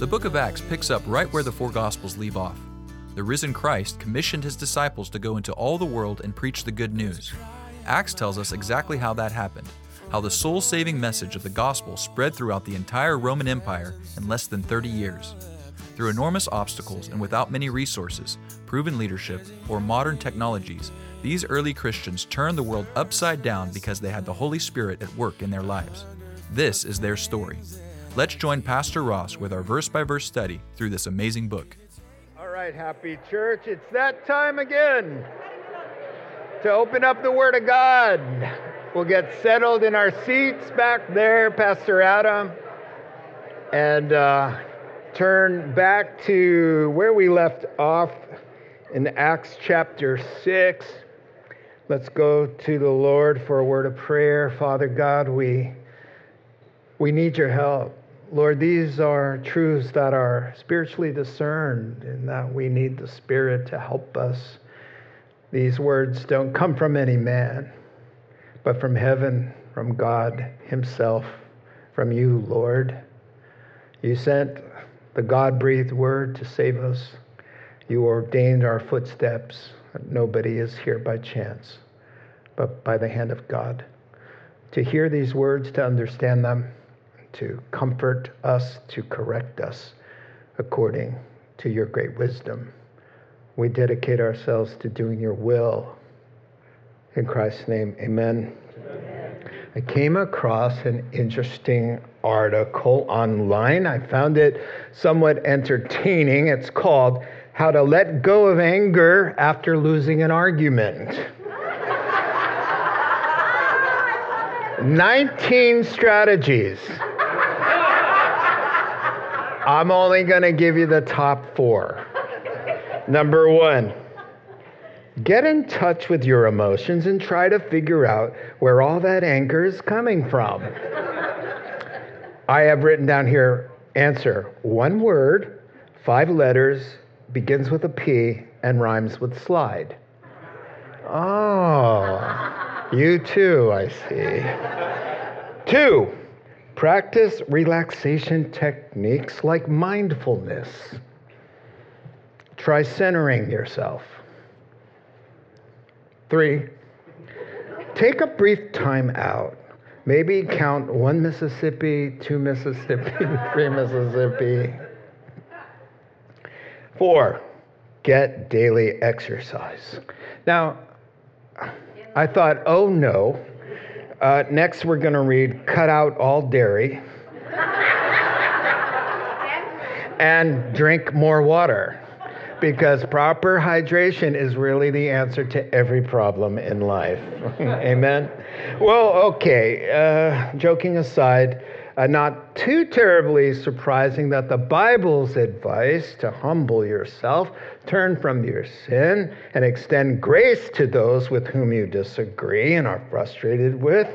The book of Acts picks up right where the four Gospels leave off. The risen Christ commissioned his disciples to go into all the world and preach the good news. Acts tells us exactly how that happened, how the soul saving message of the gospel spread throughout the entire Roman Empire in less than 30 years. Through enormous obstacles and without many resources, proven leadership, or modern technologies, these early Christians turned the world upside down because they had the Holy Spirit at work in their lives. This is their story. Let's join Pastor Ross with our verse by verse study through this amazing book. All right, happy church. It's that time again to open up the Word of God. We'll get settled in our seats back there, Pastor Adam, and uh, turn back to where we left off in Acts chapter 6. Let's go to the Lord for a word of prayer. Father God, we, we need your help. Lord, these are truths that are spiritually discerned and that we need the Spirit to help us. These words don't come from any man, but from heaven, from God Himself, from you, Lord. You sent the God breathed word to save us. You ordained our footsteps. Nobody is here by chance, but by the hand of God. To hear these words, to understand them, to comfort us, to correct us according to your great wisdom. We dedicate ourselves to doing your will. In Christ's name, amen. I came across an interesting article online. I found it somewhat entertaining. It's called How to Let Go of Anger After Losing an Argument. 19 strategies. I'm only going to give you the top four. Number one, get in touch with your emotions and try to figure out where all that anger is coming from. I have written down here answer one word, five letters, begins with a P, and rhymes with slide. Oh, you too, I see. Two, practice relaxation techniques like mindfulness. Try centering yourself. Three, take a brief time out. Maybe count one Mississippi, two Mississippi, three Mississippi. Four, get daily exercise. Now, I thought, oh no. Uh, next, we're going to read Cut Out All Dairy and drink more water because proper hydration is really the answer to every problem in life. Amen? Well, okay, uh, joking aside, uh, not too terribly surprising that the Bible's advice to humble yourself, turn from your sin, and extend grace to those with whom you disagree and are frustrated with,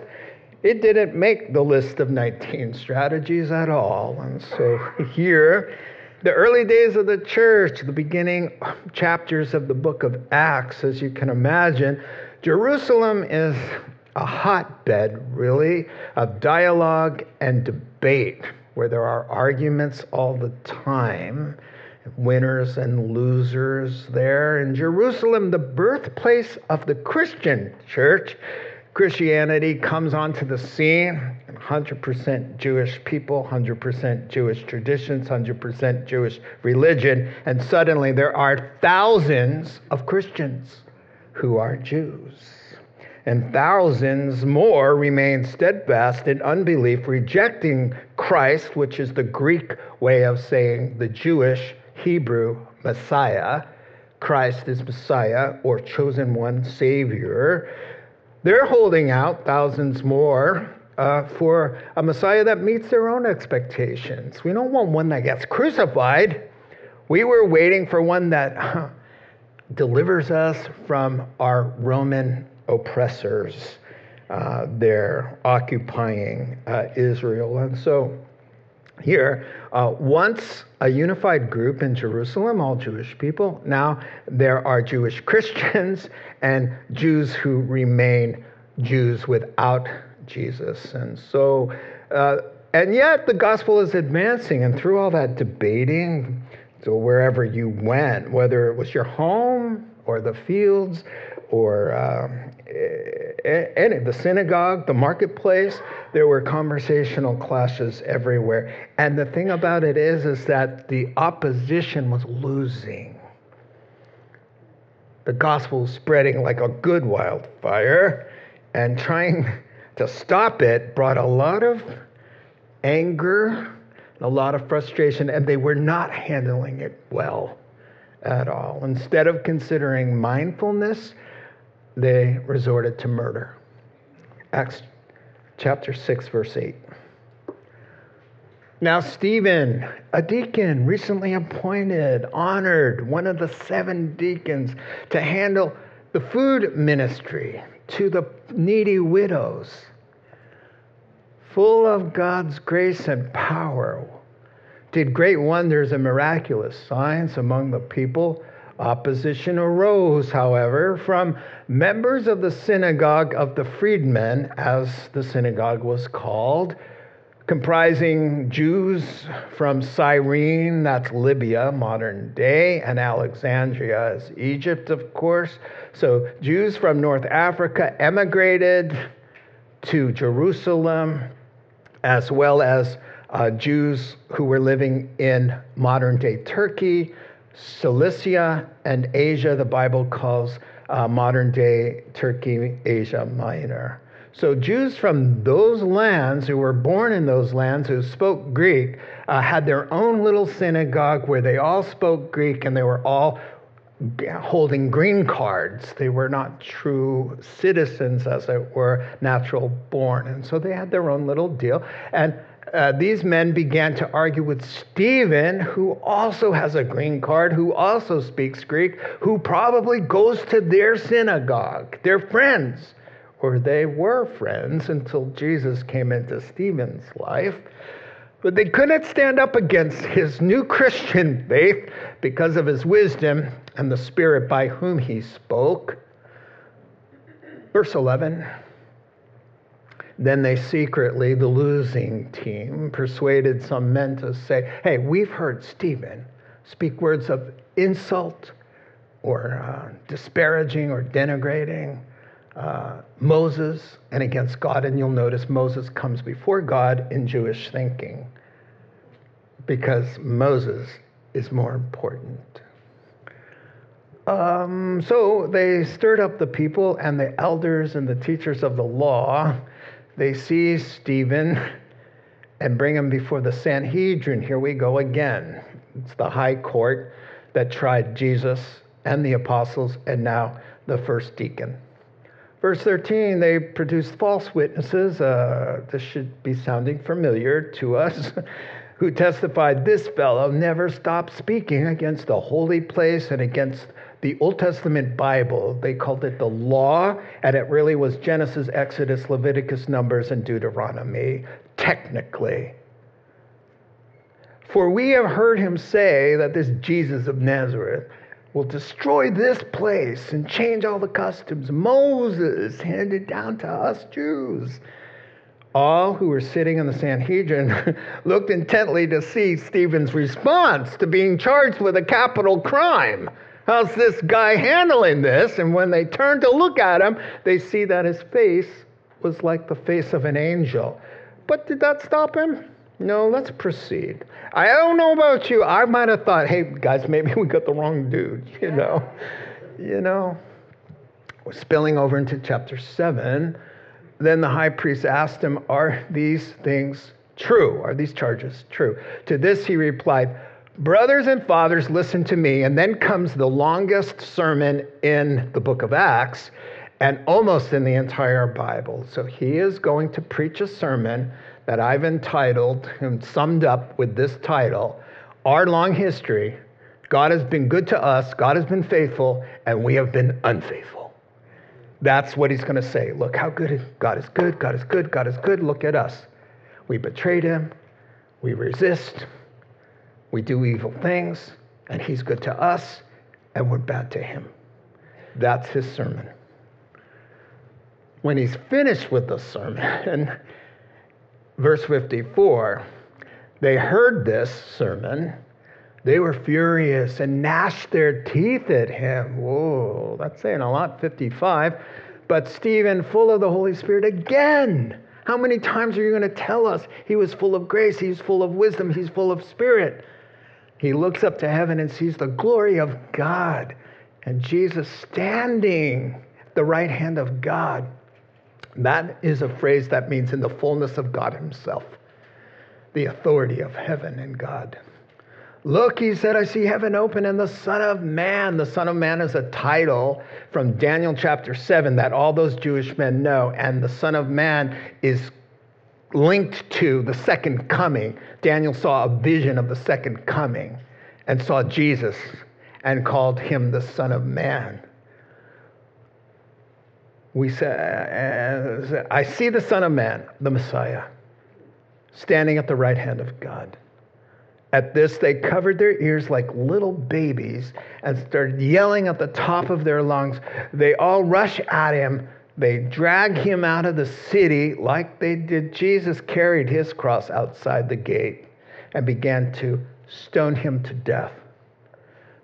it didn't make the list of 19 strategies at all. And so here, the early days of the church, the beginning chapters of the book of Acts, as you can imagine, Jerusalem is a hotbed, really, of dialogue and debate where there are arguments all the time, winners and losers there. In Jerusalem, the birthplace of the Christian church, Christianity comes onto the scene 100% Jewish people, 100% Jewish traditions, 100% Jewish religion, and suddenly there are thousands of Christians who are Jews. And thousands more remain steadfast in unbelief, rejecting Christ, which is the Greek way of saying the Jewish Hebrew Messiah. Christ is Messiah or chosen one Savior. They're holding out, thousands more, uh, for a Messiah that meets their own expectations. We don't want one that gets crucified. We were waiting for one that delivers us from our Roman oppressors. Uh, they're occupying uh, Israel. And so here, uh, once a unified group in Jerusalem, all Jewish people, now there are Jewish Christians and Jews who remain Jews without Jesus. And so, uh, and yet the gospel is advancing, and through all that debating, so wherever you went, whether it was your home or the fields or uh, any the synagogue, the marketplace, there were conversational clashes everywhere. And the thing about it is, is that the opposition was losing. The gospel was spreading like a good wildfire, and trying to stop it brought a lot of anger, a lot of frustration, and they were not handling it well at all. Instead of considering mindfulness, they resorted to murder. Acts chapter 6, verse 8. Now, Stephen, a deacon, recently appointed, honored, one of the seven deacons to handle the food ministry to the needy widows, full of God's grace and power, did great wonders and miraculous signs among the people. Opposition arose, however, from members of the synagogue of the freedmen, as the synagogue was called, comprising Jews from Cyrene, that's Libya, modern day, and Alexandria is Egypt, of course. So Jews from North Africa emigrated to Jerusalem, as well as uh, Jews who were living in modern day Turkey, Cilicia, and Asia. The Bible calls uh, modern day Turkey Asia Minor. So, Jews from those lands who were born in those lands who spoke Greek uh, had their own little synagogue where they all spoke Greek and they were all holding green cards. They were not true citizens, as it were, natural born. And so they had their own little deal. And uh, these men began to argue with Stephen, who also has a green card, who also speaks Greek, who probably goes to their synagogue. They're friends or they were friends until Jesus came into Stephen's life. But they couldn't stand up against his new Christian faith because of his wisdom and the Spirit by whom he spoke. Verse 11 Then they secretly, the losing team, persuaded some men to say, Hey, we've heard Stephen speak words of insult or uh, disparaging or denigrating uh, Moses and against God. And you'll notice Moses comes before God in Jewish thinking because Moses is more important. Um, so they stirred up the people and the elders and the teachers of the law. They seize Stephen and bring him before the Sanhedrin. Here we go again. It's the high court that tried Jesus and the apostles and now the first deacon. Verse 13, they produced false witnesses. Uh, this should be sounding familiar to us. who testified, This fellow never stopped speaking against the holy place and against the Old Testament Bible. They called it the law, and it really was Genesis, Exodus, Leviticus, Numbers, and Deuteronomy, technically. For we have heard him say that this Jesus of Nazareth will destroy this place and change all the customs Moses handed down to us Jews. All who were sitting in the Sanhedrin looked intently to see Stephen's response to being charged with a capital crime. How's this guy handling this? And when they turn to look at him, they see that his face was like the face of an angel. But did that stop him? No, let's proceed. I don't know about you. I might have thought, hey, guys, maybe we got the wrong dude, you know. You know. We're spilling over into chapter 7. Then the high priest asked him, Are these things true? Are these charges true? To this he replied, Brothers and fathers, listen to me. And then comes the longest sermon in the book of Acts and almost in the entire Bible. So he is going to preach a sermon that I've entitled and summed up with this title Our Long History God has been good to us, God has been faithful, and we have been unfaithful. That's what he's going to say. Look how good God is good, God is good, God is good. Look at us. We betrayed him, we resist, we do evil things, and he's good to us, and we're bad to him. That's his sermon. When he's finished with the sermon, verse 54, they heard this sermon. They were furious and gnashed their teeth at him. Whoa, that's saying a lot, 55. But Stephen, full of the Holy Spirit, again. How many times are you going to tell us he was full of grace, he's full of wisdom, he's full of spirit? He looks up to heaven and sees the glory of God and Jesus standing at the right hand of God. That is a phrase that means in the fullness of God Himself, the authority of heaven and God. Look, he said, I see heaven open and the Son of Man. The Son of Man is a title from Daniel chapter 7 that all those Jewish men know. And the Son of Man is linked to the second coming. Daniel saw a vision of the second coming and saw Jesus and called him the Son of Man. We say, uh, I see the Son of Man, the Messiah, standing at the right hand of God. At this, they covered their ears like little babies and started yelling at the top of their lungs. They all rush at him. They drag him out of the city like they did. Jesus carried his cross outside the gate and began to stone him to death.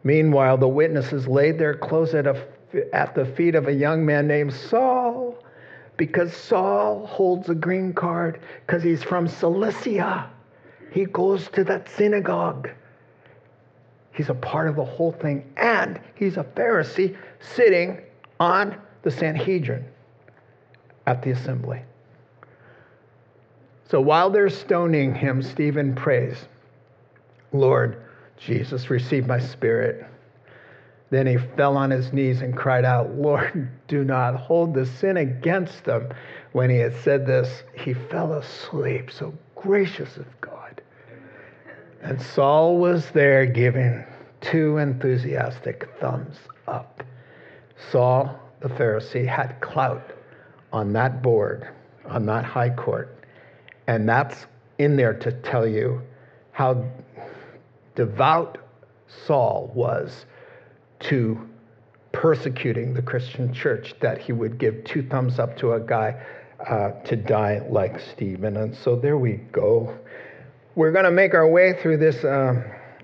Meanwhile, the witnesses laid their clothes at, a, at the feet of a young man named Saul because Saul holds a green card because he's from Cilicia he goes to that synagogue. He's a part of the whole thing, and he's a Pharisee sitting on the Sanhedrin at the assembly. So while they're stoning him, Stephen prays, Lord Jesus, receive my spirit. Then he fell on his knees and cried out, Lord, do not hold the sin against them. When he had said this, he fell asleep. So gracious of God. And Saul was there giving two enthusiastic thumbs up. Saul, the Pharisee, had clout on that board, on that high court. And that's in there to tell you how devout Saul was to persecuting the Christian church, that he would give two thumbs up to a guy uh, to die like Stephen. And so there we go we're going to make our way through this uh,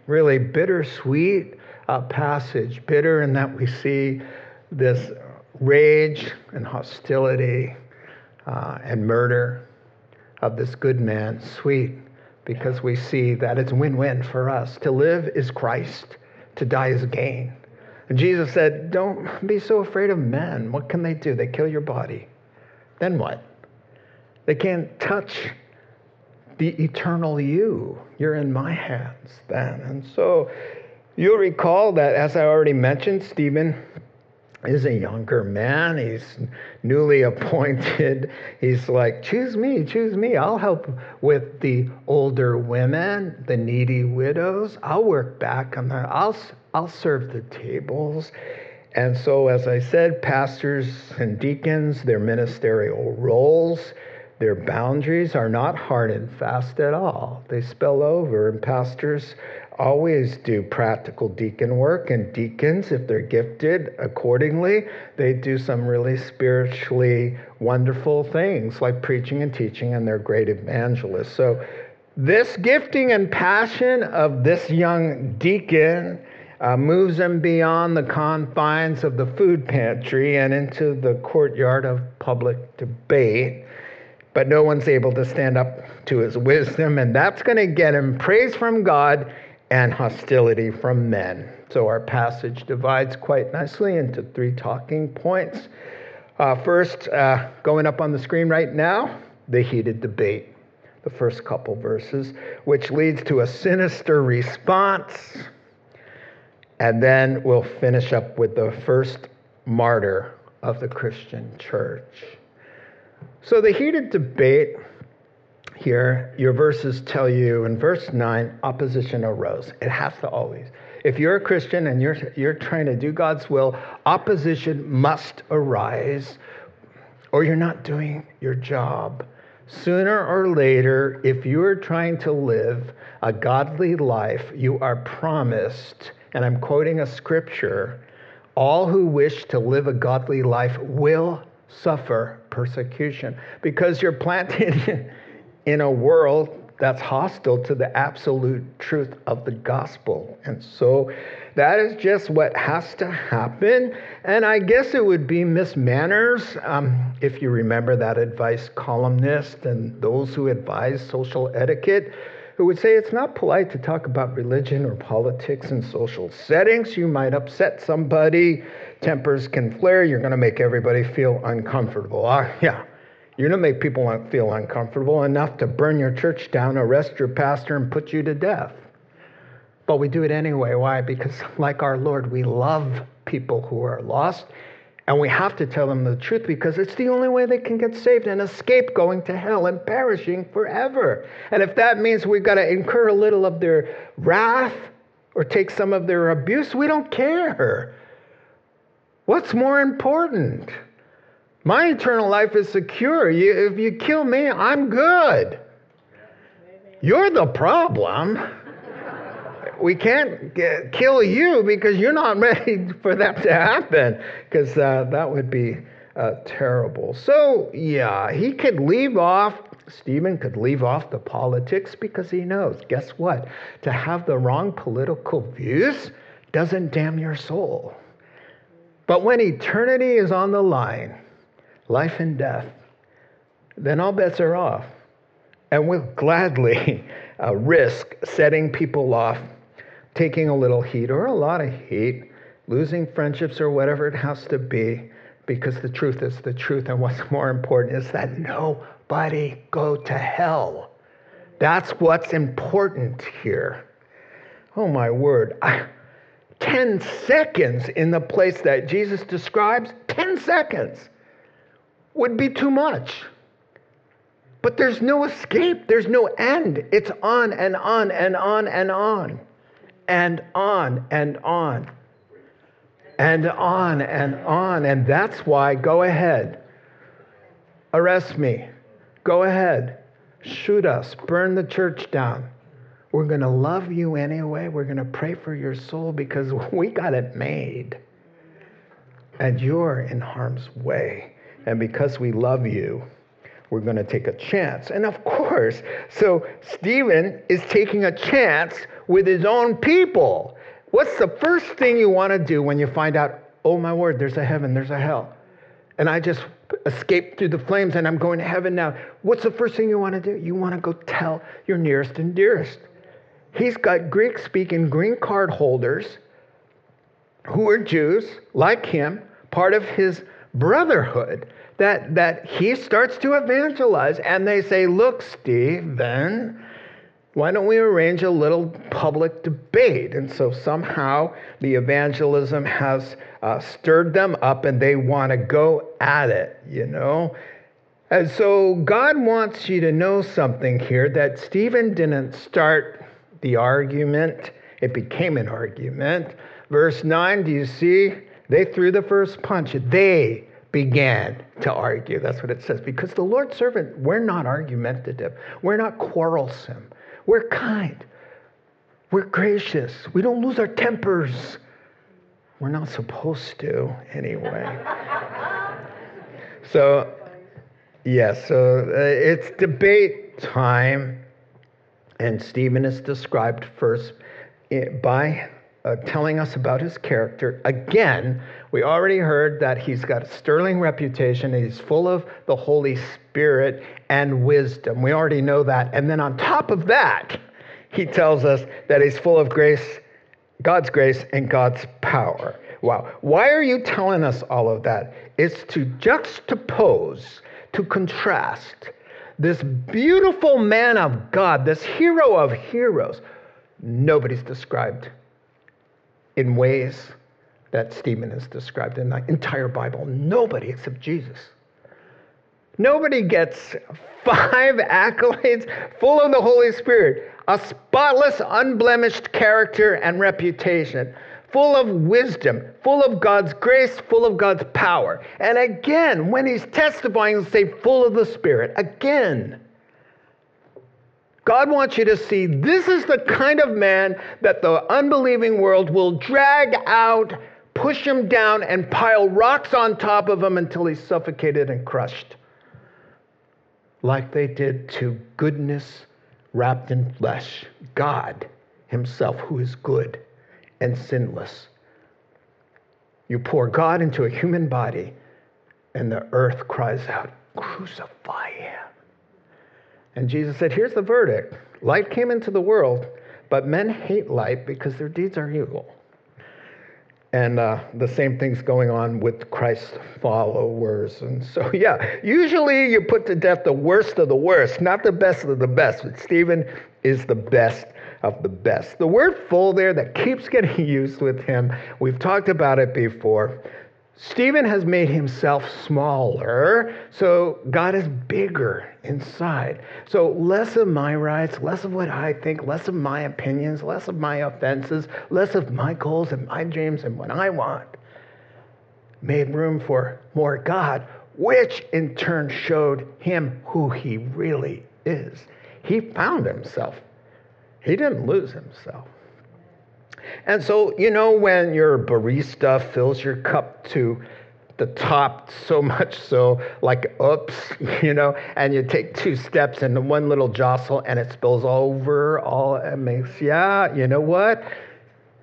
really bittersweet uh, passage. Bitter in that we see this rage and hostility uh, and murder of this good man. Sweet because we see that it's win win for us. To live is Christ, to die is gain. And Jesus said, Don't be so afraid of men. What can they do? They kill your body. Then what? They can't touch the eternal you. You're in my hands then. And so you'll recall that, as I already mentioned, Stephen is a younger man. He's newly appointed. He's like, choose me, choose me. I'll help with the older women, the needy widows. I'll work back on that. I'll, I'll serve the tables. And so, as I said, pastors and deacons, their ministerial roles their boundaries are not hard and fast at all. They spill over, and pastors always do practical deacon work, and deacons, if they're gifted accordingly, they do some really spiritually wonderful things like preaching and teaching, and they're great evangelists. So, this gifting and passion of this young deacon uh, moves him beyond the confines of the food pantry and into the courtyard of public debate but no one's able to stand up to his wisdom, and that's going to get him praise from God and hostility from men. So our passage divides quite nicely into three talking points. Uh, first, uh, going up on the screen right now, the heated debate, the first couple verses, which leads to a sinister response. And then we'll finish up with the first martyr of the Christian church. So the heated debate here, your verses tell you in verse 9, opposition arose. It has to always. If you're a Christian and you're, you're trying to do God's will, opposition must arise, or you're not doing your job. Sooner or later, if you are trying to live a godly life, you are promised, and I'm quoting a scripture all who wish to live a godly life will suffer persecution because you're planted in a world that's hostile to the absolute truth of the gospel. And so that is just what has to happen. And I guess it would be Miss Manners, um, if you remember that advice columnist and those who advise social etiquette, who would say it's not polite to talk about religion or politics in social settings. You might upset somebody, tempers can flare, you're going to make everybody feel uncomfortable. Uh, yeah. You're going to make people feel uncomfortable enough to burn your church down, arrest your pastor, and put you to death. But we do it anyway. Why? Because, like our Lord, we love people who are lost, and we have to tell them the truth because it's the only way they can get saved and escape going to hell and perishing forever. And if that means we've got to incur a little of their wrath or take some of their abuse, we don't care. What's more important? My eternal life is secure. You, if you kill me, I'm good. You're the problem. We can't get, kill you because you're not ready for that to happen, because uh, that would be uh, terrible. So, yeah, he could leave off, Stephen could leave off the politics because he knows, guess what? To have the wrong political views doesn't damn your soul. But when eternity is on the line, life and death, then all bets are off. And we'll gladly uh, risk setting people off, taking a little heat or a lot of heat, losing friendships or whatever it has to be, because the truth is the truth. And what's more important is that nobody go to hell. That's what's important here. Oh, my word. I, 10 seconds in the place that Jesus describes, 10 seconds would be too much. But there's no escape, there's no end. It's on and on and on and on and on and on and on and on. And that's why go ahead, arrest me, go ahead, shoot us, burn the church down. We're going to love you anyway. We're going to pray for your soul because we got it made. And you're in harm's way. And because we love you, we're going to take a chance. And of course, so Stephen is taking a chance with his own people. What's the first thing you want to do when you find out, oh my word, there's a heaven, there's a hell? And I just escaped through the flames and I'm going to heaven now. What's the first thing you want to do? You want to go tell your nearest and dearest. He's got Greek speaking green card holders who are Jews, like him, part of his brotherhood that, that he starts to evangelize. And they say, Look, Stephen, why don't we arrange a little public debate? And so somehow the evangelism has uh, stirred them up and they want to go at it, you know? And so God wants you to know something here that Stephen didn't start the argument, it became an argument. Verse 9, do you see? They threw the first punch. They began to argue. That's what it says. Because the Lord's servant, we're not argumentative, we're not quarrelsome, we're kind, we're gracious, we don't lose our tempers. We're not supposed to, anyway. so, yes, yeah, so uh, it's debate time, and Stephen is described first eh, by uh, telling us about his character. Again, we already heard that he's got a sterling reputation, he's full of the Holy Spirit and wisdom. We already know that. And then on top of that, he tells us that he's full of grace, God's grace, and God's power. Wow. Why are you telling us all of that? It's to juxtapose, to contrast this beautiful man of God, this hero of heroes. Nobody's described in ways that Stephen is described in the entire Bible. Nobody except Jesus. Nobody gets five accolades full of the Holy Spirit. a spotless, unblemished character and reputation, full of wisdom, full of God's grace, full of God's power. And again, when he's testifying, he'll say, full of the Spirit. Again. God wants you to see this is the kind of man that the unbelieving world will drag out, push him down, and pile rocks on top of him until he's suffocated and crushed. Like they did to goodness wrapped in flesh, God Himself, who is good and sinless. You pour God into a human body, and the earth cries out, Crucify Him. And Jesus said, Here's the verdict light came into the world, but men hate light because their deeds are evil. And uh, the same thing's going on with Christ's followers. And so, yeah, usually you put to death the worst of the worst, not the best of the best. But Stephen is the best of the best. The word full there that keeps getting used with him, we've talked about it before. Stephen has made himself smaller, so God is bigger inside. So less of my rights, less of what I think, less of my opinions, less of my offenses, less of my goals and my dreams and what I want. Made room for more God, which in turn showed him who he really is. He found himself, he didn't lose himself. And so, you know, when your barista fills your cup to the top so much so, like, oops, you know, and you take two steps and one little jostle and it spills over all, it makes, yeah, you know what?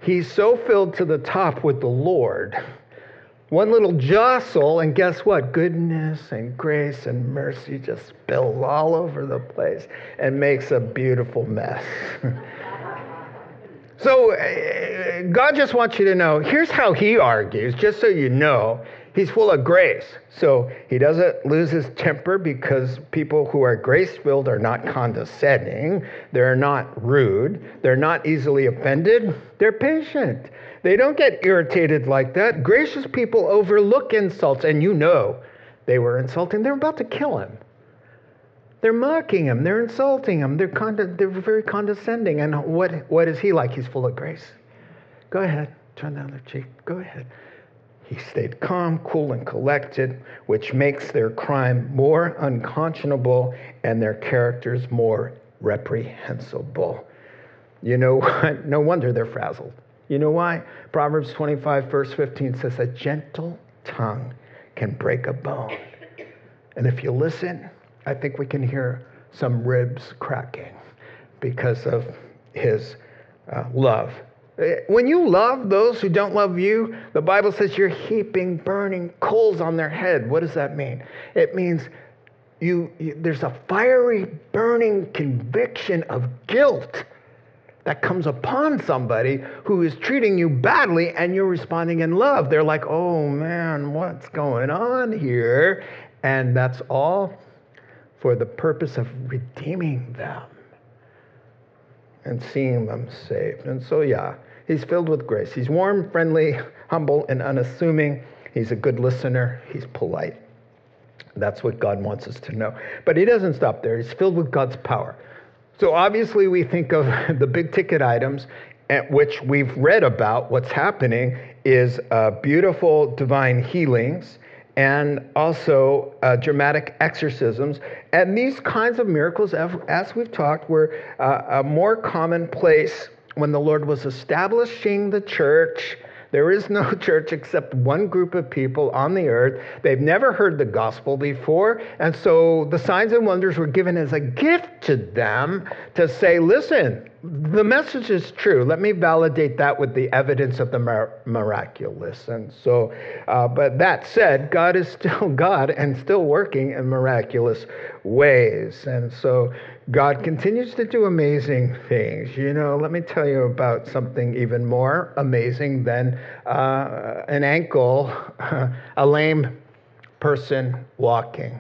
He's so filled to the top with the Lord. One little jostle, and guess what? Goodness and grace and mercy just spills all over the place and makes a beautiful mess. So uh, God just wants you to know here's how He argues, just so you know. He's full of grace. So He doesn't lose His temper because people who are grace filled are not condescending. They're not rude. They're not easily offended. They're patient. They don't get irritated like that. Gracious people overlook insults, and you know they were insulting. They're about to kill Him. They're mocking him. They're insulting him. They're, conde- they're very condescending. And what, what is he like? He's full of grace. Go ahead. Turn the other cheek. Go ahead. He stayed calm, cool, and collected, which makes their crime more unconscionable and their characters more reprehensible. You know what? No wonder they're frazzled. You know why? Proverbs 25, verse 15 says, A gentle tongue can break a bone. And if you listen, I think we can hear some ribs cracking because of his uh, love. Eh, when you love those who don't love you, the Bible says you're heaping burning coals on their head. What does that mean? It means you, you there's a fiery burning conviction of guilt that comes upon somebody who is treating you badly and you're responding in love. They're like, oh man, what's going on here? And that's all for the purpose of redeeming them and seeing them saved. And so, yeah, he's filled with grace. He's warm, friendly, humble, and unassuming. He's a good listener. He's polite. That's what God wants us to know. But he doesn't stop there. He's filled with God's power. So obviously, we think of the big ticket items, at which we've read about what's happening is uh, beautiful divine healings and also uh, dramatic exorcisms. And these kinds of miracles, as we've talked, were uh, more commonplace when the Lord was establishing the church. There is no church except one group of people on the earth. They've never heard the gospel before. And so the signs and wonders were given as a gift to them to say, listen, the message is true. Let me validate that with the evidence of the miraculous. And so, uh, but that said, God is still God and still working in miraculous ways. And so, God continues to do amazing things. You know, let me tell you about something even more amazing than uh, an ankle, a lame person walking.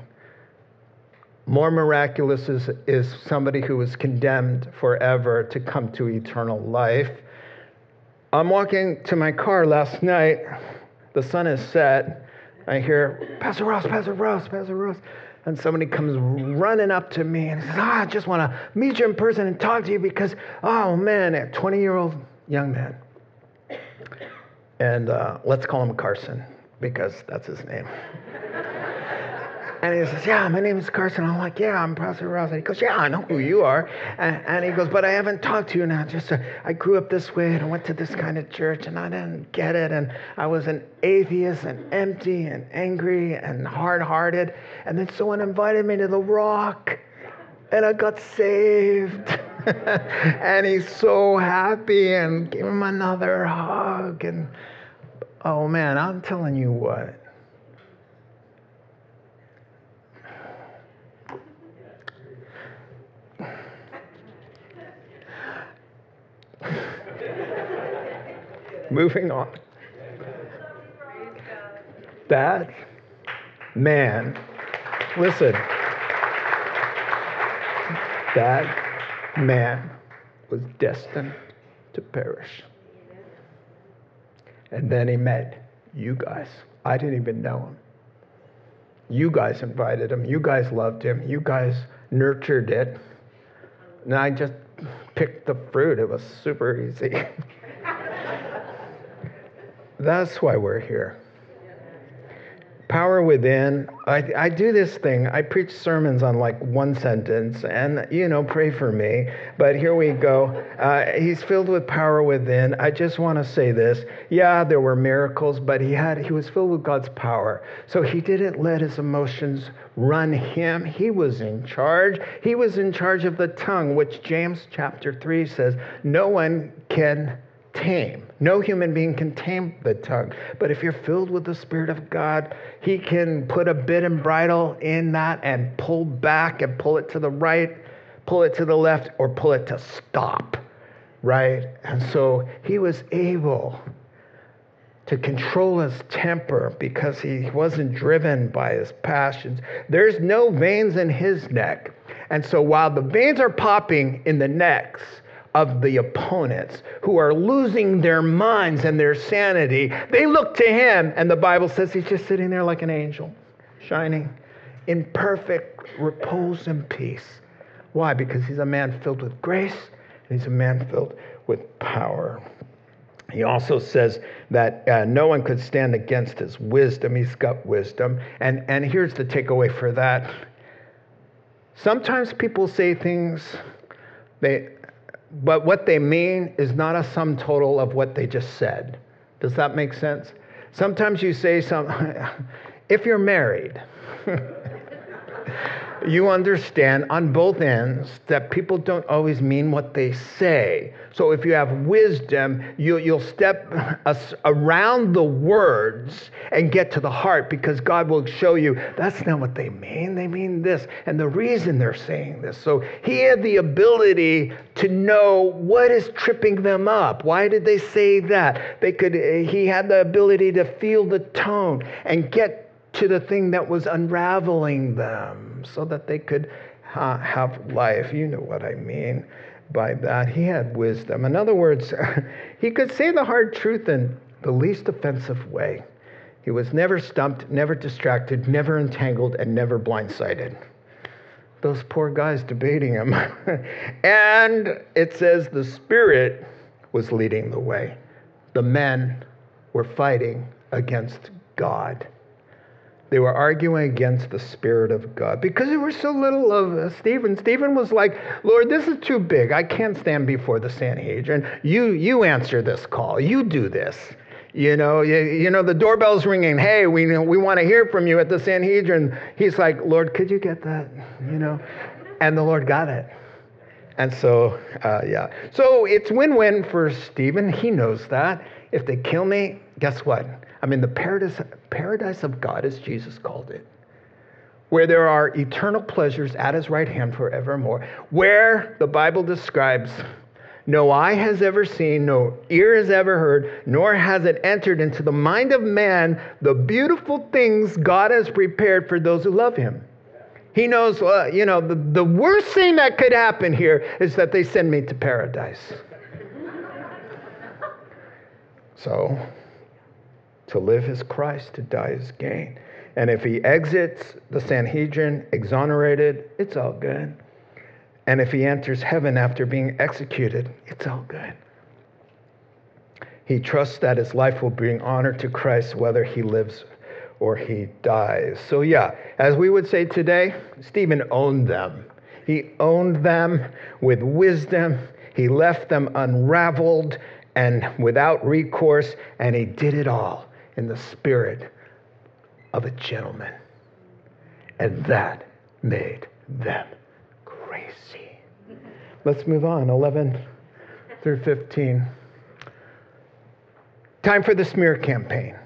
More miraculous is, is somebody who was condemned forever to come to eternal life. I'm walking to my car last night. The sun is set. I hear, Pastor Ross, Pastor Ross, Pastor Ross. And somebody comes running up to me and says, ah, I just want to meet you in person and talk to you because, oh man, a 20 year old young man. And uh, let's call him Carson because that's his name. And he says, Yeah, my name is Carson. I'm like, Yeah, I'm Pastor Ross. And he goes, Yeah, I know who you are. And, and he goes, But I haven't talked to you now. Just uh, I grew up this way and I went to this kind of church and I didn't get it. And I was an atheist and empty and angry and hard hearted. And then someone invited me to the rock and I got saved. and he's so happy and gave him another hug. And oh man, I'm telling you what Moving on. That man, listen, that man was destined to perish. And then he met you guys. I didn't even know him. You guys invited him. You guys loved him. You guys nurtured it. And I just picked the fruit. It was super easy. That's why we're here. Power within. I, I do this thing. I preach sermons on like one sentence, and you know, pray for me. But here we go. Uh, he's filled with power within. I just want to say this. Yeah, there were miracles, but he had he was filled with God's power. So he didn't let his emotions run him. He was in charge. He was in charge of the tongue, which James chapter three says no one can tame. No human being can tame the tongue. But if you're filled with the Spirit of God, He can put a bit and bridle in that and pull back and pull it to the right, pull it to the left, or pull it to stop, right? And so He was able to control his temper because he wasn't driven by his passions. There's no veins in his neck. And so while the veins are popping in the necks, of the opponents who are losing their minds and their sanity. They look to him, and the Bible says he's just sitting there like an angel, shining in perfect repose and peace. Why? Because he's a man filled with grace, and he's a man filled with power. He also says that uh, no one could stand against his wisdom. He's got wisdom. And, and here's the takeaway for that. Sometimes people say things, they, but what they mean is not a sum total of what they just said. Does that make sense? Sometimes you say something, if you're married, you understand on both ends that people don't always mean what they say. So if you have wisdom, you, will step around the words and get to the heart because God will show you that's not what they mean. They mean this. And the reason they're saying this. So he had the ability to know what is tripping them up. Why did they say that? They could, he had the ability to feel the tone and get to the thing that was unraveling them so that they could uh, have life. You know what I mean by that. He had wisdom. In other words, he could say the hard truth in the least offensive way. He was never stumped, never distracted, never entangled, and never blindsided. Those poor guys debating him. and it says the Spirit was leading the way. The men were fighting against God. They were arguing against the Spirit of God because there was so little of uh, Stephen. Stephen was like, Lord, this is too big. I can't stand before the Sanhedrin. You, you answer this call. You do this. You know, you, you know, the doorbell's ringing. Hey, we, we want to hear from you at the Sanhedrin. He's like, Lord, could you get that? You know, and the Lord got it. And so, uh, yeah. So it's win win for Stephen. He knows that. If they kill me, guess what? I'm in the paradise, paradise of God, as Jesus called it, where there are eternal pleasures at his right hand forevermore, where the Bible describes no eye has ever seen, no ear has ever heard, nor has it entered into the mind of man the beautiful things God has prepared for those who love him. He knows, uh, you know, the, the worst thing that could happen here is that they send me to paradise. So, To live is Christ, to die is gain. And if he exits the Sanhedrin exonerated, it's all good. And if he enters heaven after being executed, it's all good. He trusts that his life will bring honor to Christ whether he lives or he dies. So, yeah, as we would say today, Stephen owned them. He owned them with wisdom. He left them unraveled and without recourse, and he did it all in the spirit of a gentleman. And that made them crazy. Let's move on 11 through 15. Time for the smear campaign,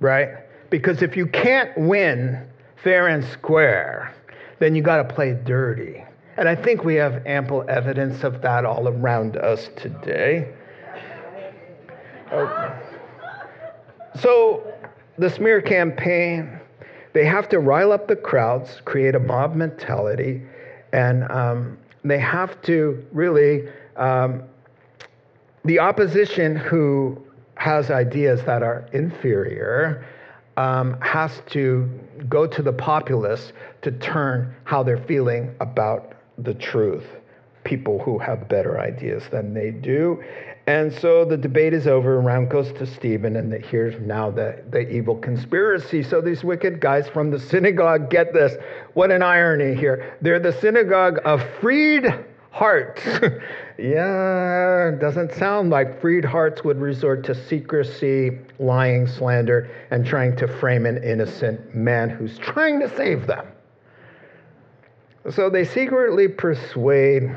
right? Because if you can't win fair and square, then you got to play dirty. And I think we have ample evidence of that all around us today. Uh, so, the smear campaign, they have to rile up the crowds, create a mob mentality, and um, they have to really, um, the opposition who has ideas that are inferior um, has to go to the populace to turn how they're feeling about the truth. People who have better ideas than they do. And so the debate is over. Round goes to Stephen, and here's now the, the evil conspiracy. So these wicked guys from the synagogue get this. What an irony here. They're the synagogue of freed hearts. yeah, doesn't sound like freed hearts would resort to secrecy, lying, slander, and trying to frame an innocent man who's trying to save them. So they secretly persuade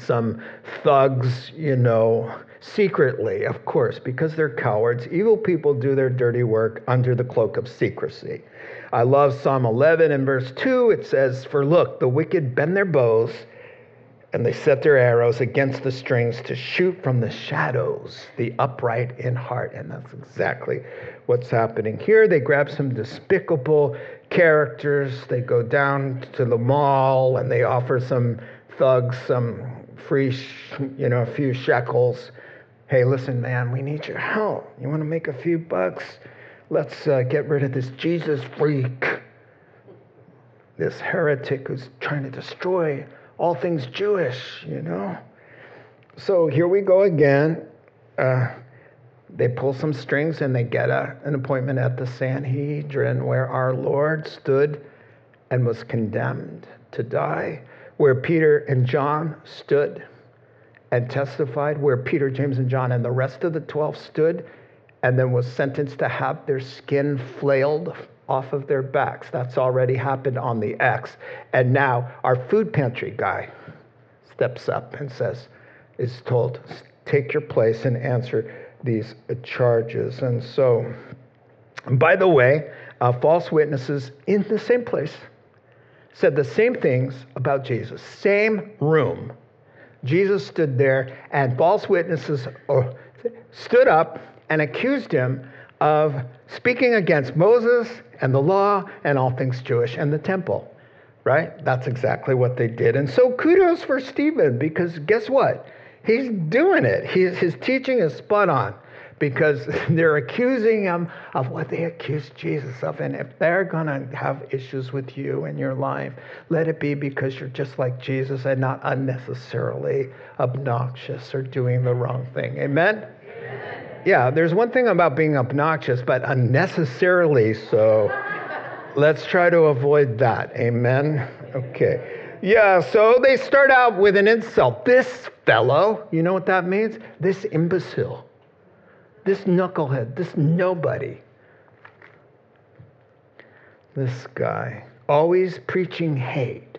some thugs, you know, secretly, of course, because they're cowards. Evil people do their dirty work under the cloak of secrecy. I love Psalm 11 and verse 2. It says, For look, the wicked bend their bows and they set their arrows against the strings to shoot from the shadows the upright in heart. And that's exactly what's happening here. They grab some despicable characters, they go down to the mall, and they offer some thugs some free, you know, a few shekels. Hey, listen, man, we need your help. You want to make a few bucks? Let's uh, get rid of this Jesus freak, this heretic who's trying to destroy all things Jewish, you know? So here we go again. Uh, they pull some strings and they get a, an appointment at the Sanhedrin where our Lord stood and was condemned to die, where Peter and John stood and testified, where Peter, James, and John and the rest of the 12 stood and then was sentenced to have their skin flailed off of their backs. That's already happened on the X. And now our food pantry guy steps up and says, is told, take your place and answer these charges. And so, by the way, uh, false witnesses in the same place said the same things about Jesus, same room. Jesus stood there, and false witnesses stood up and accused him of speaking against Moses and the law and all things Jewish and the temple, right? That's exactly what they did. And so kudos for Stephen because guess what? He's doing it. He's, his teaching is spot on because they're accusing him of what they accused Jesus of. And if they're going to have issues with you in your life, let it be because you're just like Jesus and not unnecessarily obnoxious or doing the wrong thing. Amen? yeah, there's one thing about being obnoxious, but unnecessarily so. Let's try to avoid that. Amen. Okay. Yeah, so they start out with an insult. This fellow, you know what that means? This imbecile, this knucklehead, this nobody. This guy, always preaching hate.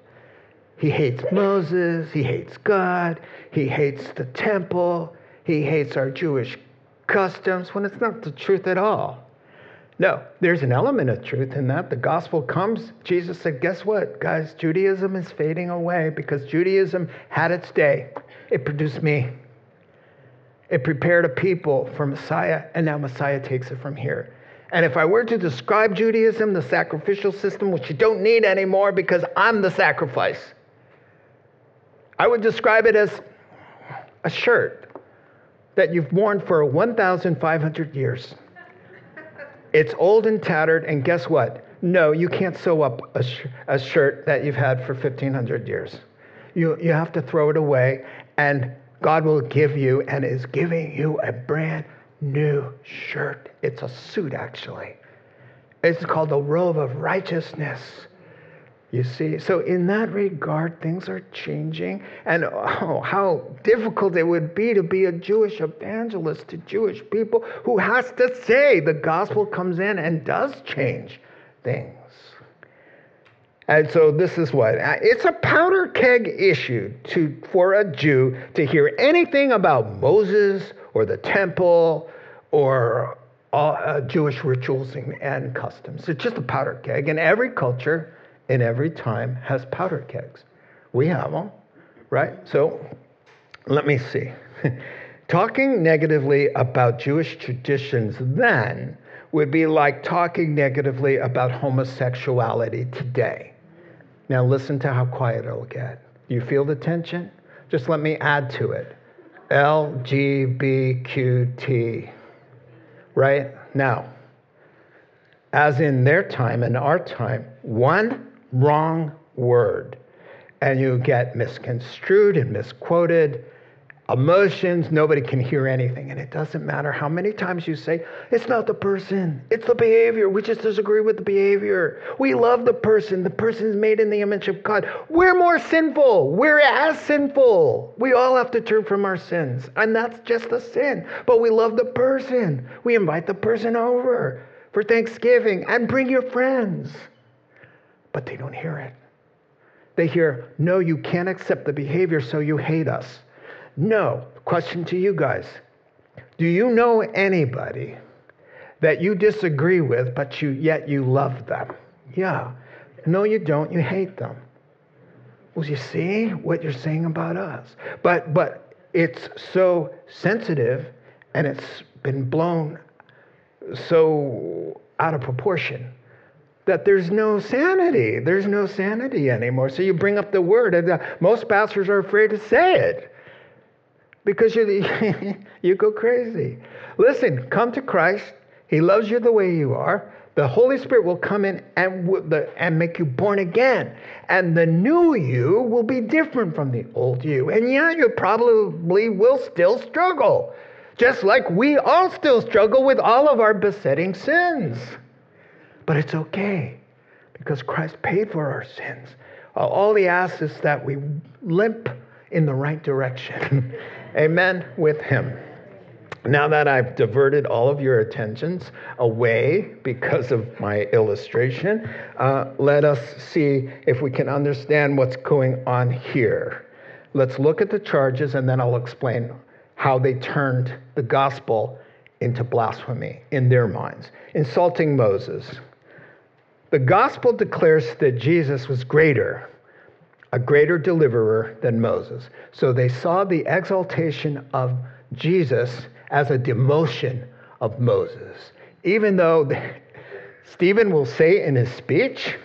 He hates Moses, he hates God, he hates the temple, he hates our Jewish customs when it's not the truth at all. No, there's an element of truth in that. The gospel comes. Jesus said, Guess what, guys? Judaism is fading away because Judaism had its day. It produced me. It prepared a people for Messiah, and now Messiah takes it from here. And if I were to describe Judaism, the sacrificial system, which you don't need anymore because I'm the sacrifice, I would describe it as a shirt that you've worn for 1,500 years. It's old and tattered, and guess what? No, you can't sew up a, sh- a shirt that you've had for 1,500 years. You, you have to throw it away, and God will give you and is giving you a brand new shirt. It's a suit, actually. It's called the robe of righteousness. You see, so in that regard, things are changing. And oh, how difficult it would be to be a Jewish evangelist to Jewish people who has to say the gospel comes in and does change things. And so this is what it's a powder keg issue to, for a Jew to hear anything about Moses or the temple or all, uh, Jewish rituals and, and customs. It's just a powder keg. And every culture in every time has powder kegs. We have them, right? So let me see. talking negatively about Jewish traditions then would be like talking negatively about homosexuality today. Now, listen to how quiet it'll get. You feel the tension? Just let me add to it. LGBTQ, right? Now, as in their time and our time, one wrong word and you get misconstrued and misquoted emotions, nobody can hear anything. And it doesn't matter how many times you say, it's not the person, it's the behavior. We just disagree with the behavior. We love the person. The person is made in the image of God. We're more sinful. We're as sinful. We all have to turn from our sins. And that's just a sin. But we love the person. We invite the person over for Thanksgiving and bring your friends. But they don't hear it. They hear, no, you can't accept the behavior, so you hate us. No. Question to you guys Do you know anybody that you disagree with, but you, yet you love them? Yeah. No, you don't. You hate them. Well, you see what you're saying about us. But, but it's so sensitive and it's been blown so out of proportion that there's no sanity. There's no sanity anymore. So you bring up the word, and the, most pastors are afraid to say it because you, you go crazy. Listen, come to Christ. He loves you the way you are. The Holy Spirit will come in and, and make you born again. And the new you will be different from the old you. And yeah, you probably will still struggle, just like we all still struggle with all of our besetting sins. But it's okay because Christ paid for our sins. All he asks is that we limp in the right direction. Amen. With him. Now that I've diverted all of your attentions away because of my illustration, uh, let us see if we can understand what's going on here. Let's look at the charges and then I'll explain how they turned the gospel into blasphemy in their minds. Insulting Moses. The gospel declares that Jesus was greater a greater deliverer than Moses. So they saw the exaltation of Jesus as a demotion of Moses. Even though Stephen will say in his speech,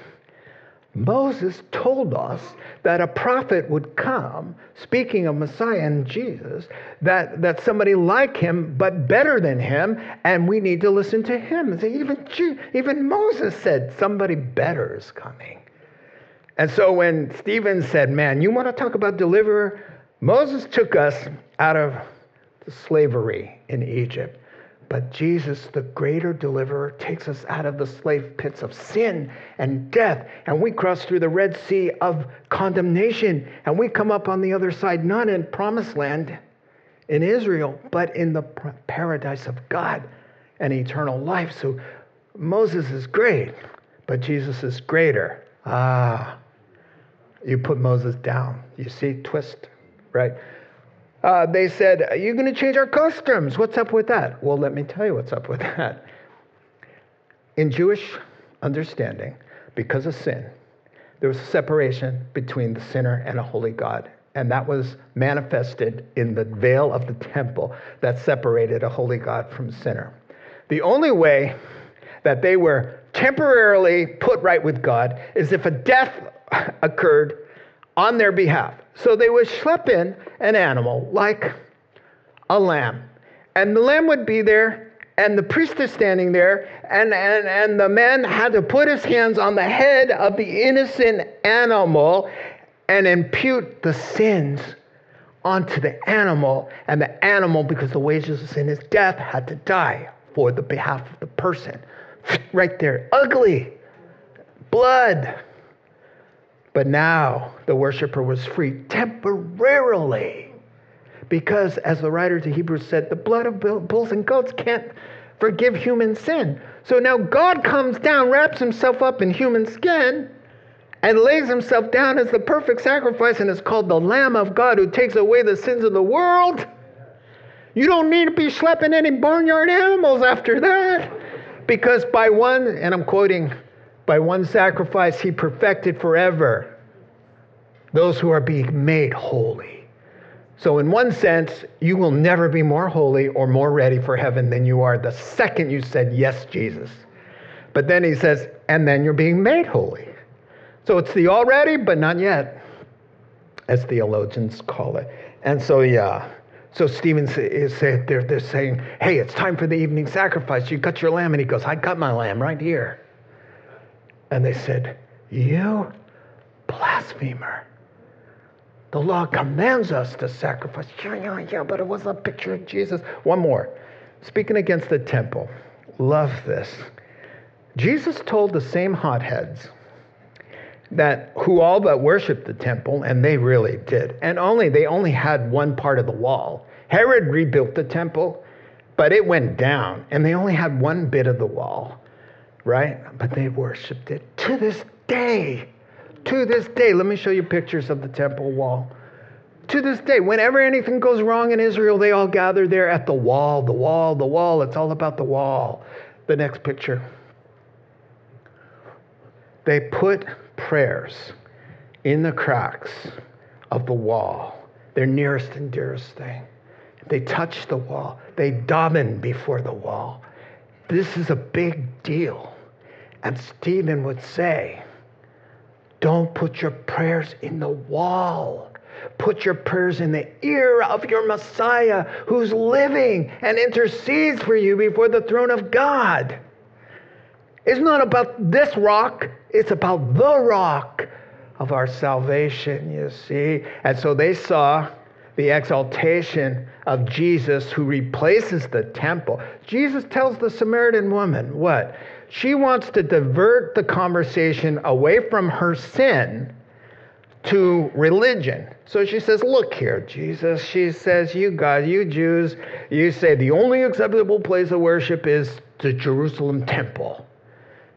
Moses told us that a prophet would come, speaking of Messiah and Jesus, that, that somebody like him, but better than him, and we need to listen to him. Even, even Moses said somebody better is coming. And so when Stephen said, Man, you want to talk about deliverer? Moses took us out of the slavery in Egypt. But Jesus, the greater deliverer, takes us out of the slave pits of sin and death. And we cross through the Red Sea of condemnation. And we come up on the other side, not in promised land in Israel, but in the paradise of God and eternal life. So Moses is great, but Jesus is greater. Ah, you put Moses down. You see, twist, right? Uh, they said, Are you going to change our customs? What's up with that? Well, let me tell you what's up with that. In Jewish understanding, because of sin, there was a separation between the sinner and a holy God. And that was manifested in the veil of the temple that separated a holy God from sinner. The only way that they were temporarily put right with God is if a death occurred on their behalf. So they would schlep in an animal like a lamb, and the lamb would be there and the priest is standing there, and, and, and the man had to put his hands on the head of the innocent animal and impute the sins onto the animal, and the animal, because the wages of sin is death, had to die for the behalf of the person. Right there, ugly, blood. But now the worshiper was free temporarily. Because, as the writer to Hebrews said, the blood of bulls and goats can't forgive human sin. So now God comes down, wraps himself up in human skin, and lays himself down as the perfect sacrifice and is called the Lamb of God who takes away the sins of the world. You don't need to be schlepping any barnyard animals after that. Because by one, and I'm quoting, by one sacrifice he perfected forever those who are being made holy. So, in one sense, you will never be more holy or more ready for heaven than you are the second you said, Yes, Jesus. But then he says, and then you're being made holy. So it's the already, but not yet, as theologians call it. And so, yeah. So Stephen is saying, they're, they're saying, hey, it's time for the evening sacrifice. You cut your lamb. And he goes, I cut my lamb right here. And they said, You blasphemer. The law commands us to sacrifice. Yeah, yeah, yeah, but it was a picture of Jesus. One more. Speaking against the temple. Love this. Jesus told the same hotheads that who all but worshiped the temple, and they really did. And only they only had one part of the wall. Herod rebuilt the temple, but it went down, and they only had one bit of the wall, right? But they worshiped it to this day. To this day, let me show you pictures of the temple wall. To this day, whenever anything goes wrong in Israel, they all gather there at the wall, the wall, the wall. It's all about the wall. The next picture. They put prayers in the cracks of the wall, their nearest and dearest thing. They touch the wall, they daven before the wall. This is a big deal. And Stephen would say, Don't put your prayers in the wall. Put your prayers in the ear of your Messiah who's living and intercedes for you before the throne of God. It's not about this rock, it's about the rock of our salvation, you see. And so they saw the exaltation of Jesus who replaces the temple. Jesus tells the Samaritan woman what? She wants to divert the conversation away from her sin to religion. So she says, Look here, Jesus. She says, You guys, you Jews, you say the only acceptable place of worship is the Jerusalem temple.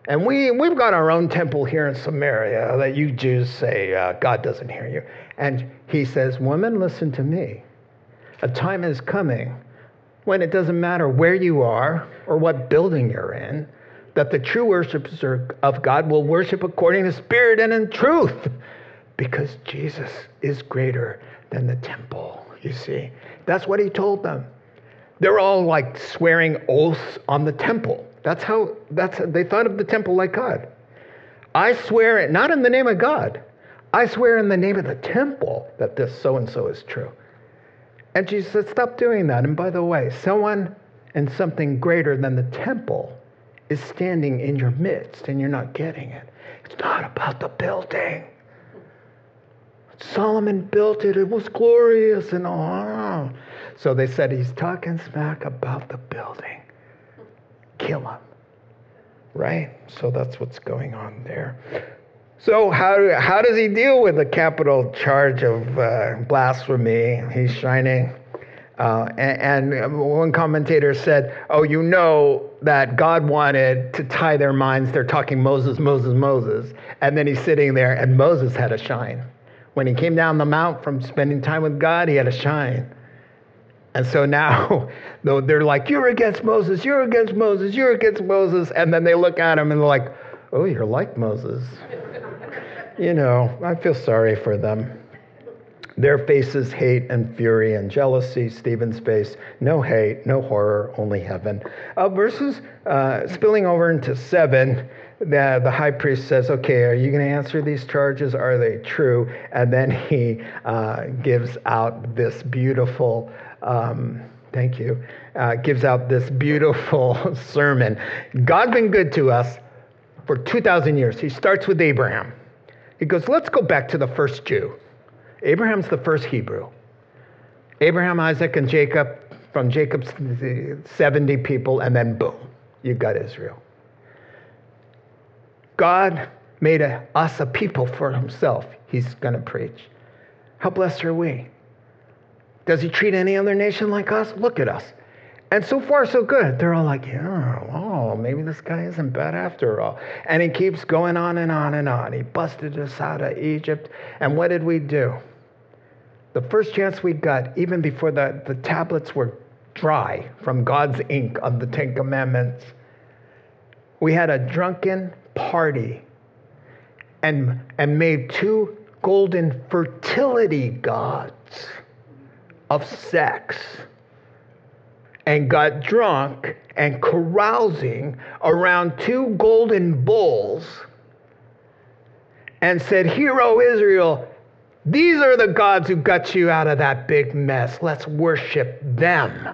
And we, we've got our own temple here in Samaria that you Jews say uh, God doesn't hear you. And he says, Woman, listen to me. A time is coming when it doesn't matter where you are or what building you're in, that the true worshipers of God will worship according to spirit and in truth because Jesus is greater than the temple, you see. That's what he told them. They're all like swearing oaths on the temple. That's how that's they thought of the temple like God. I swear it not in the name of God. I swear in the name of the temple that this so and so is true. And Jesus said, Stop doing that. And by the way, someone and something greater than the temple is standing in your midst and you're not getting it. It's not about the building. Solomon built it, it was glorious and all. So they said he's talking smack about the building kill him. Right? So that's what's going on there. So, how, how does he deal with the capital charge of uh, blasphemy? He's shining. Uh, and, and, one commentator said, Oh, you know that God wanted to tie their minds. They're talking Moses, Moses, Moses. And then he's sitting there, and Moses had a shine. When he came down the mount from spending time with God, he had a shine. And so now they're like, You're against Moses, you're against Moses, you're against Moses. And then they look at him and they're like, Oh, you're like Moses. you know, I feel sorry for them. Their faces hate and fury and jealousy. Stephen's face, no hate, no horror, only heaven. Uh, verses uh, spilling over into seven, the, the high priest says, Okay, are you going to answer these charges? Are they true? And then he uh, gives out this beautiful um, thank you, uh, gives out this beautiful sermon. God's been good to us for 2,000 years. He starts with Abraham. He goes, let's go back to the first Jew. Abraham's the first Hebrew. Abraham, Isaac, and Jacob, from Jacob's 70 people, and then boom, you've got Israel. God made a, us a people for himself. He's going to preach. How blessed are we? Does he treat any other nation like us? Look at us. And so far, so good. They're all like, yeah, oh, maybe this guy isn't bad after all. And he keeps going on and on and on. He busted us out of Egypt. And what did we do? The first chance we got, even before the, the tablets were dry from God's ink of the Ten Commandments, we had a drunken party and, and made two golden fertility gods of sex and got drunk and carousing around two golden bulls and said, Hero Israel, these are the gods who got you out of that big mess. Let's worship them.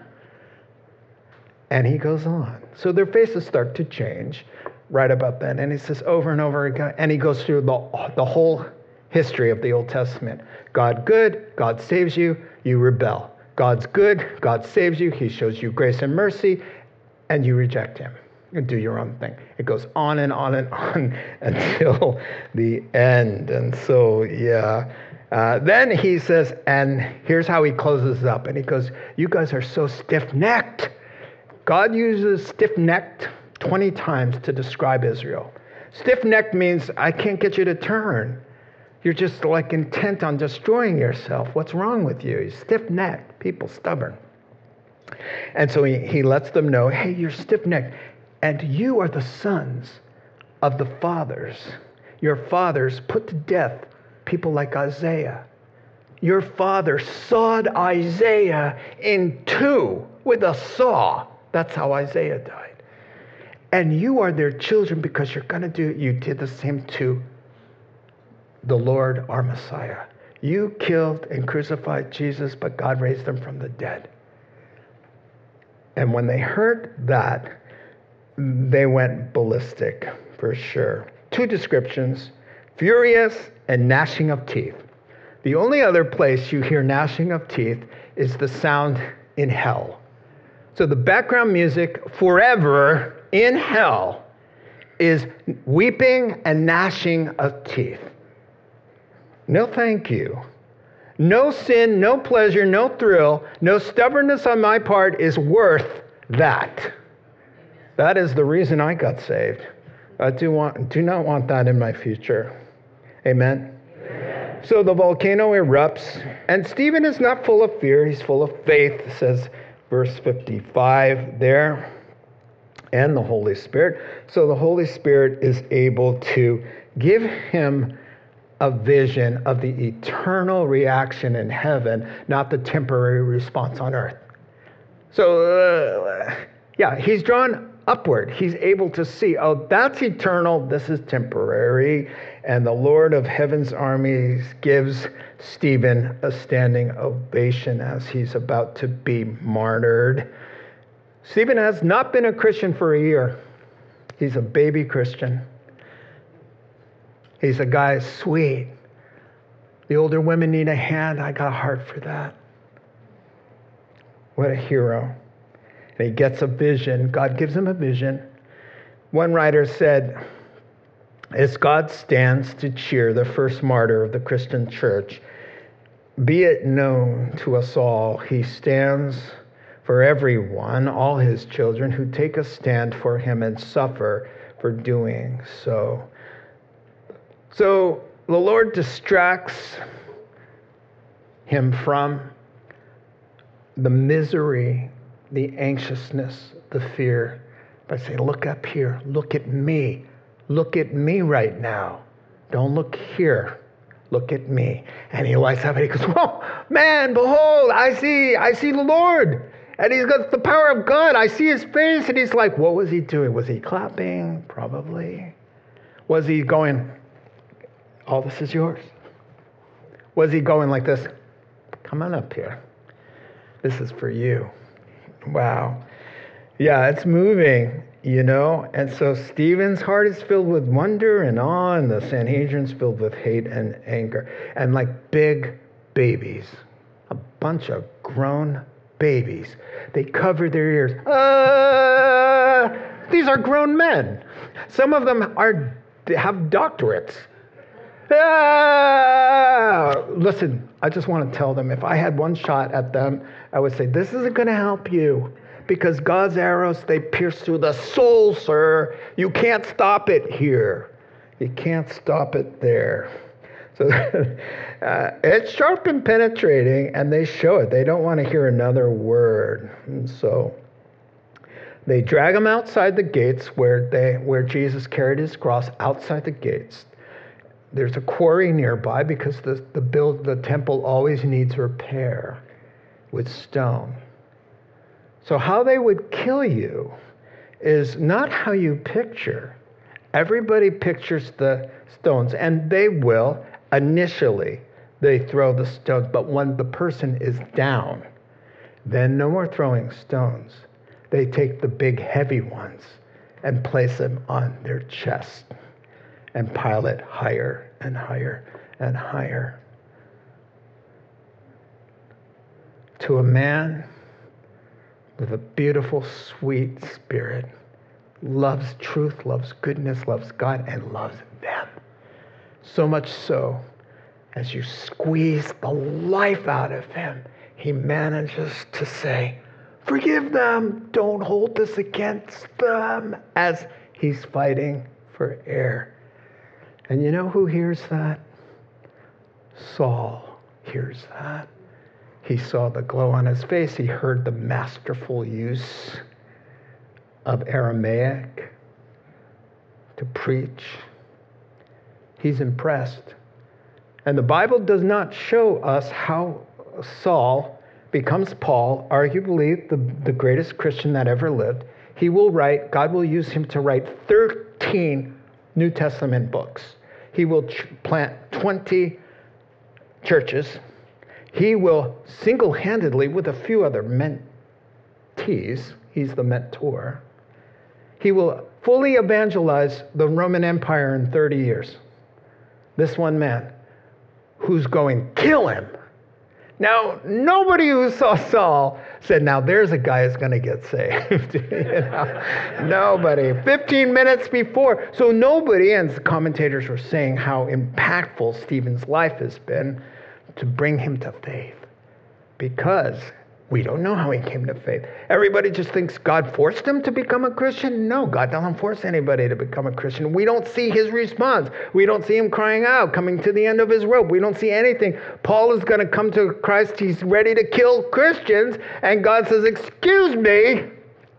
And he goes on. So their faces start to change right about then. And he says over and over again, and he goes through the, the whole history of the Old Testament God good, God saves you, you rebel. God's good, God saves you, He shows you grace and mercy, and you reject Him and do your own thing. It goes on and on and on until the end. And so, yeah. Uh, then he says, and here's how he closes up. And he goes, You guys are so stiff necked. God uses stiff necked 20 times to describe Israel. Stiff necked means I can't get you to turn. You're just like intent on destroying yourself. What's wrong with you? You're stiff necked, people stubborn. And so he, he lets them know hey, you're stiff necked, and you are the sons of the fathers. Your fathers put to death people like Isaiah. Your father sawed Isaiah in two with a saw. That's how Isaiah died. And you are their children because you're going to do, you did the same to the Lord our Messiah. You killed and crucified Jesus, but God raised him from the dead. And when they heard that, they went ballistic for sure. Two descriptions furious and gnashing of teeth. The only other place you hear gnashing of teeth is the sound in hell. So the background music forever in hell is weeping and gnashing of teeth. No, thank you. No sin, no pleasure, no thrill, no stubbornness on my part is worth that. That is the reason I got saved. I do, want, do not want that in my future. Amen? Amen. So the volcano erupts, and Stephen is not full of fear, he's full of faith, says verse 55 there, and the Holy Spirit. So the Holy Spirit is able to give him a vision of the eternal reaction in heaven, not the temporary response on earth. So, uh, yeah, he's drawn upward. He's able to see, oh, that's eternal, this is temporary. And the Lord of heaven's armies gives Stephen a standing ovation as he's about to be martyred. Stephen has not been a Christian for a year, he's a baby Christian. He's a guy sweet. The older women need a hand. I got a heart for that. What a hero. And he gets a vision. God gives him a vision. One writer said, As God stands to cheer the first martyr of the Christian church, be it known to us all, he stands for everyone, all his children who take a stand for him and suffer for doing so. So the Lord distracts him from the misery, the anxiousness, the fear by saying, Look up here, look at me, look at me right now. Don't look here. Look at me. And he lights up and he goes, Whoa, man, behold, I see, I see the Lord. And he's got the power of God. I see his face. And he's like, What was he doing? Was he clapping? Probably. Was he going, all this is yours. Was he going like this? Come on up here. This is for you. Wow. Yeah, it's moving, you know? And so Stephen's heart is filled with wonder and awe, and the Sanhedrin's filled with hate and anger. And like big babies, a bunch of grown babies, they cover their ears. Uh, these are grown men. Some of them are have doctorates. Ah! Listen, I just want to tell them if I had one shot at them, I would say, This isn't going to help you because God's arrows, they pierce through the soul, sir. You can't stop it here. You can't stop it there. So uh, it's sharp and penetrating, and they show it. They don't want to hear another word. And so they drag him outside the gates where, they, where Jesus carried his cross, outside the gates. There's a quarry nearby because the, the, build, the temple always needs repair with stone. So, how they would kill you is not how you picture. Everybody pictures the stones, and they will initially. They throw the stones, but when the person is down, then no more throwing stones. They take the big heavy ones and place them on their chest and pile it higher and higher and higher. To a man with a beautiful, sweet spirit, loves truth, loves goodness, loves God, and loves them. So much so, as you squeeze the life out of him, he manages to say, Forgive them, don't hold this against them, as he's fighting for air. And you know who hears that? Saul hears that. He saw the glow on his face. He heard the masterful use of Aramaic to preach. He's impressed. And the Bible does not show us how Saul becomes Paul, arguably the, the greatest Christian that ever lived. He will write, God will use him to write 13 New Testament books. He will ch- plant 20 churches he will single handedly, with a few other mentees, he's the mentor, he will fully evangelize the Roman Empire in 30 years. This one man who's going, kill him. Now, nobody who saw Saul said, now there's a guy who's going to get saved. Nobody. 15 minutes before. So nobody, and the commentators were saying how impactful Stephen's life has been to bring him to faith because we don't know how he came to faith. Everybody just thinks God forced him to become a Christian. No, God doesn't force anybody to become a Christian. We don't see his response. We don't see him crying out, coming to the end of his rope. We don't see anything. Paul is going to come to Christ. He's ready to kill Christians. And God says, Excuse me,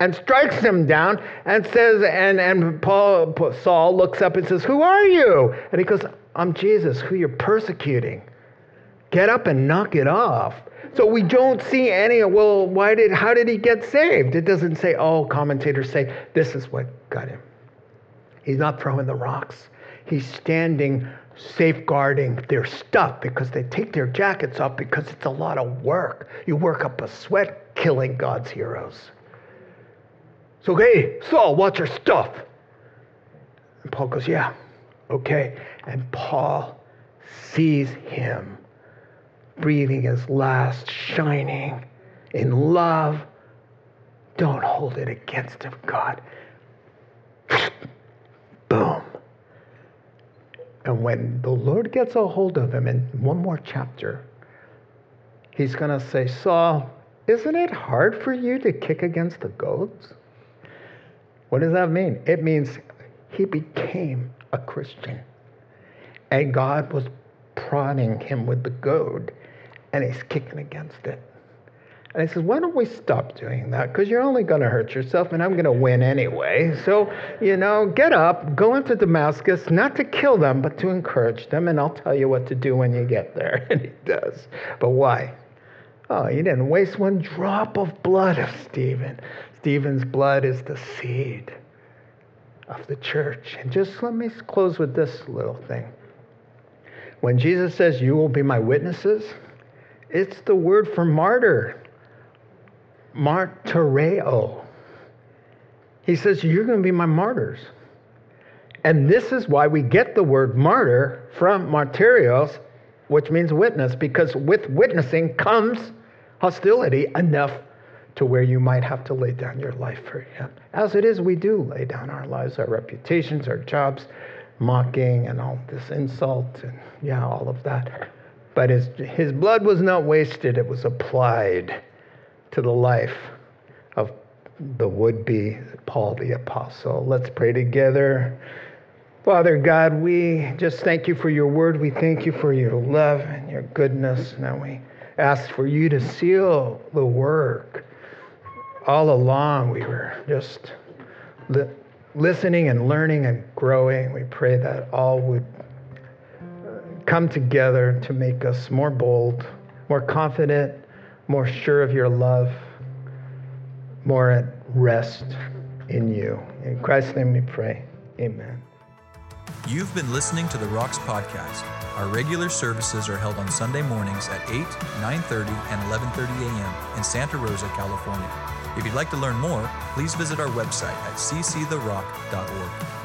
and strikes him down and says, and, and Paul, Saul looks up and says, Who are you? And he goes, I'm Jesus, who you're persecuting get up and knock it off. So we don't see any, well, why did, how did he get saved? It doesn't say, oh, commentators say, this is what got him. He's not throwing the rocks. He's standing safeguarding their stuff because they take their jackets off because it's a lot of work. You work up a sweat killing God's heroes. So, hey, Saul, watch your stuff. And Paul goes, yeah, okay. And Paul sees him breathing his last, shining in love. Don't hold it against him, God. Boom. And when the Lord gets a hold of him in one more chapter, he's going to say, Saul, isn't it hard for you to kick against the goads? What does that mean? It means he became a Christian. And God was prodding him with the goad and he's kicking against it. And he says, Why don't we stop doing that? Because you're only going to hurt yourself, and I'm going to win anyway. So, you know, get up, go into Damascus, not to kill them, but to encourage them, and I'll tell you what to do when you get there. And he does. But why? Oh, he didn't waste one drop of blood of Stephen. Stephen's blood is the seed of the church. And just let me close with this little thing. When Jesus says, You will be my witnesses, it's the word for martyr. martyreo. He says, You're going to be my martyrs. And this is why we get the word martyr from martyrios, which means witness, because with witnessing comes hostility enough to where you might have to lay down your life for him. As it is, we do lay down our lives, our reputations, our jobs, mocking and all this insult and yeah, all of that. But his, his blood was not wasted, it was applied to the life of the would be Paul the Apostle. Let's pray together. Father God, we just thank you for your word. We thank you for your love and your goodness. Now we ask for you to seal the work. All along, we were just li- listening and learning and growing. We pray that all would come together to make us more bold, more confident, more sure of your love, more at rest in you. In Christ's name we pray. Amen. You've been listening to the Rocks podcast. Our regular services are held on Sunday mornings at 8, 9:30, and 11:30 a.m. in Santa Rosa, California. If you'd like to learn more, please visit our website at cctherock.org.